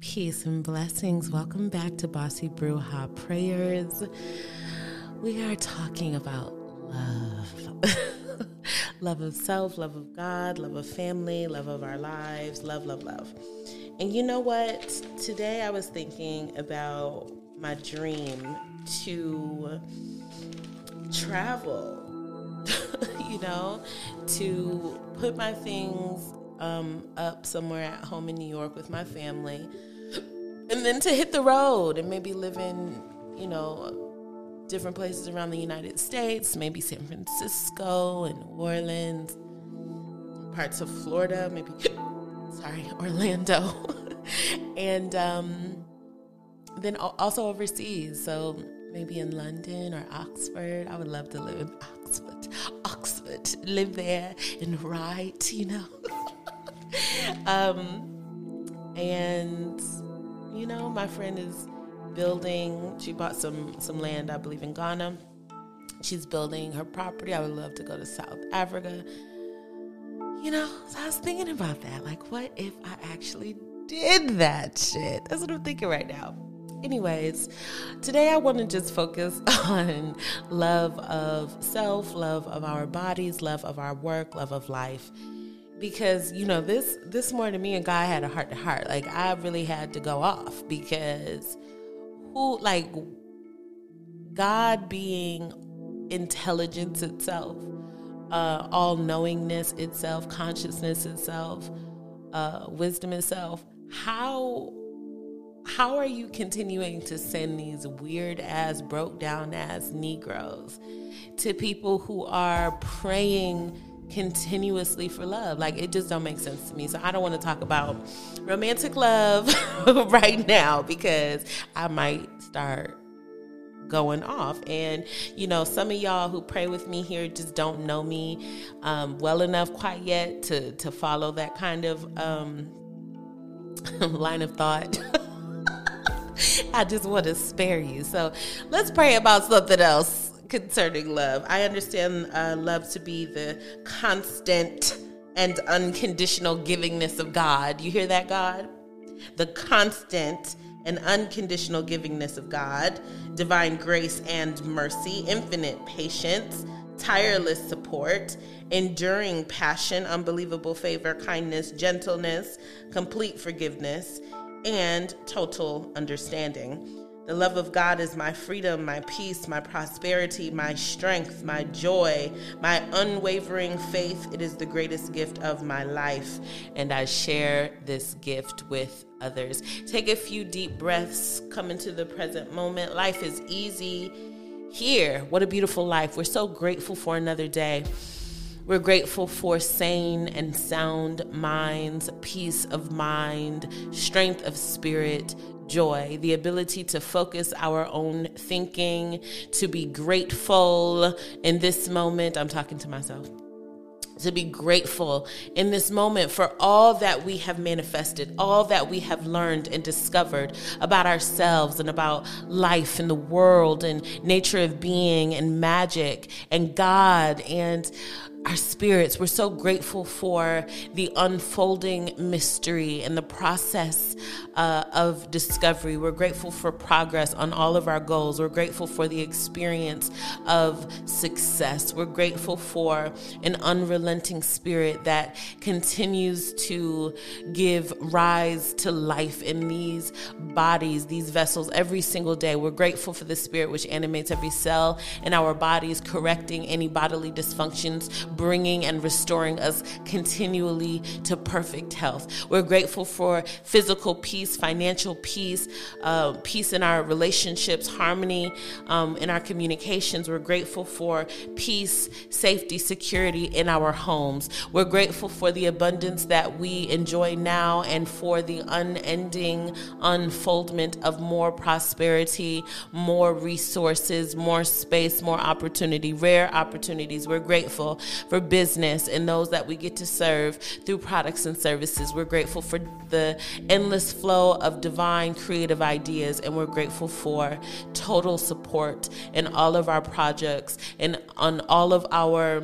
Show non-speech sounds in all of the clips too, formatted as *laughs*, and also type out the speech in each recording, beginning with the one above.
Peace and blessings. Welcome back to Bossy Bruja Prayers. We are talking about love *laughs* love of self, love of God, love of family, love of our lives, love, love, love. And you know what? Today I was thinking about my dream to travel, *laughs* you know, to put my things um, up somewhere at home in New York with my family, and then to hit the road and maybe live in, you know, different places around the United States, maybe San Francisco and New Orleans, parts of Florida, maybe, *gasps* sorry, Orlando, *laughs* and um, then also overseas. So maybe in London or Oxford. I would love to live in Oxford, *laughs* Oxford, live there and write, you know. *laughs* um, and you know, my friend is building. She bought some some land, I believe, in Ghana. She's building her property. I would love to go to South Africa. You know, so I was thinking about that. Like, what if I actually did that shit? That's what I'm thinking right now. Anyways, today I want to just focus *laughs* on love of self, love of our bodies, love of our work, love of life. Because, you know, this this morning me and God had a heart to heart. Like I really had to go off because who like God being intelligence itself, uh, all knowingness itself, consciousness itself, uh, wisdom itself. How how are you continuing to send these weird ass, broke down ass Negroes to people who are praying? Continuously for love. Like it just don't make sense to me. So I don't want to talk about romantic love *laughs* right now because I might start going off. And you know, some of y'all who pray with me here just don't know me um, well enough quite yet to to follow that kind of um, *laughs* line of thought. *laughs* I just want to spare you. So let's pray about something else concerning love. I understand uh, love to be the constant and unconditional givingness of God. You hear that, God? The constant and unconditional givingness of God, divine grace and mercy, infinite patience, tireless support, enduring passion, unbelievable favor, kindness, gentleness, complete forgiveness, and total understanding. The love of God is my freedom, my peace, my prosperity, my strength, my joy, my unwavering faith. It is the greatest gift of my life, and I share this gift with others. Take a few deep breaths, come into the present moment. Life is easy here. What a beautiful life. We're so grateful for another day. We're grateful for sane and sound minds, peace of mind, strength of spirit, joy, the ability to focus our own thinking, to be grateful in this moment. I'm talking to myself to be grateful in this moment for all that we have manifested, all that we have learned and discovered about ourselves and about life and the world and nature of being and magic and God and our spirits. We're so grateful for the unfolding mystery and the process uh, of discovery. We're grateful for progress on all of our goals. We're grateful for the experience of success. We're grateful for an unrelenting spirit that continues to give rise to life in these bodies, these vessels, every single day. We're grateful for the spirit which animates every cell in our bodies, correcting any bodily dysfunctions bringing and restoring us continually to perfect health. We're grateful for physical peace, financial peace, uh, peace in our relationships, harmony um, in our communications. We're grateful for peace, safety, security in our homes. We're grateful for the abundance that we enjoy now and for the unending unfoldment of more prosperity, more resources, more space, more opportunity, rare opportunities. We're grateful for business and those that we get to serve through products and services. We're grateful for the endless flow of divine creative ideas, and we're grateful for total support in all of our projects and on all of our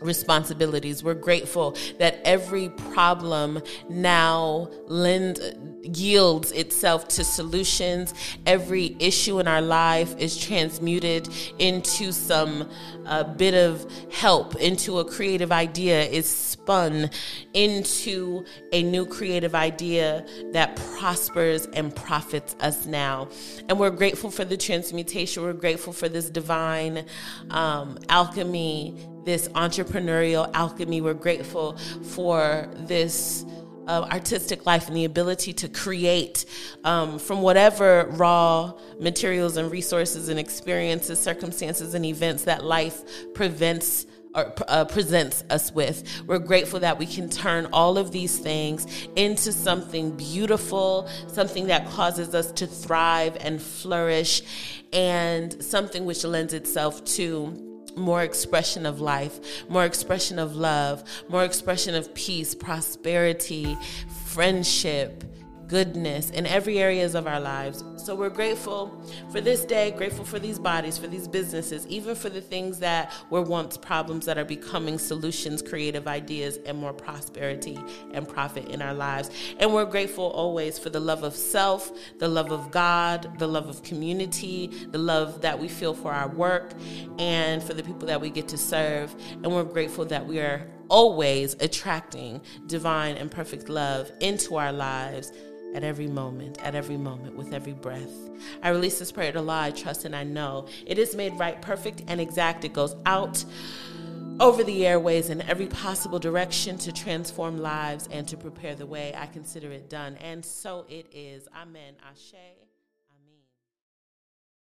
responsibilities. We're grateful that every problem now lend, yields itself to solutions. Every issue in our life is transmuted into some uh, bit of help, into a creative idea, is spun into a new creative idea that prospers and profits us now. And we're grateful for the transmutation. We're grateful for this divine um, alchemy this entrepreneurial alchemy. We're grateful for this. Uh, artistic life and the ability to create um, from whatever raw materials and resources and experiences, circumstances, and events that life prevents or uh, presents us with. We're grateful that we can turn all of these things into something beautiful, something that causes us to thrive and flourish, and something which lends itself to more expression of life, more expression of love, more expression of peace, prosperity, friendship, goodness in every areas of our lives. So we're grateful for this day, grateful for these bodies, for these businesses, even for the things that were once problems that are becoming solutions, creative ideas, and more prosperity and profit in our lives. And we're grateful always for the love of self, the love of God, the love of community, the love that we feel for our work, and for the people that we get to serve. And we're grateful that we are always attracting divine and perfect love into our lives at every moment, at every moment, with every breath. I release this prayer to law, I trust and I know it is made right, perfect, and exact. It goes out over the airways in every possible direction to transform lives and to prepare the way. I consider it done. And so it is. Amen. Ashe.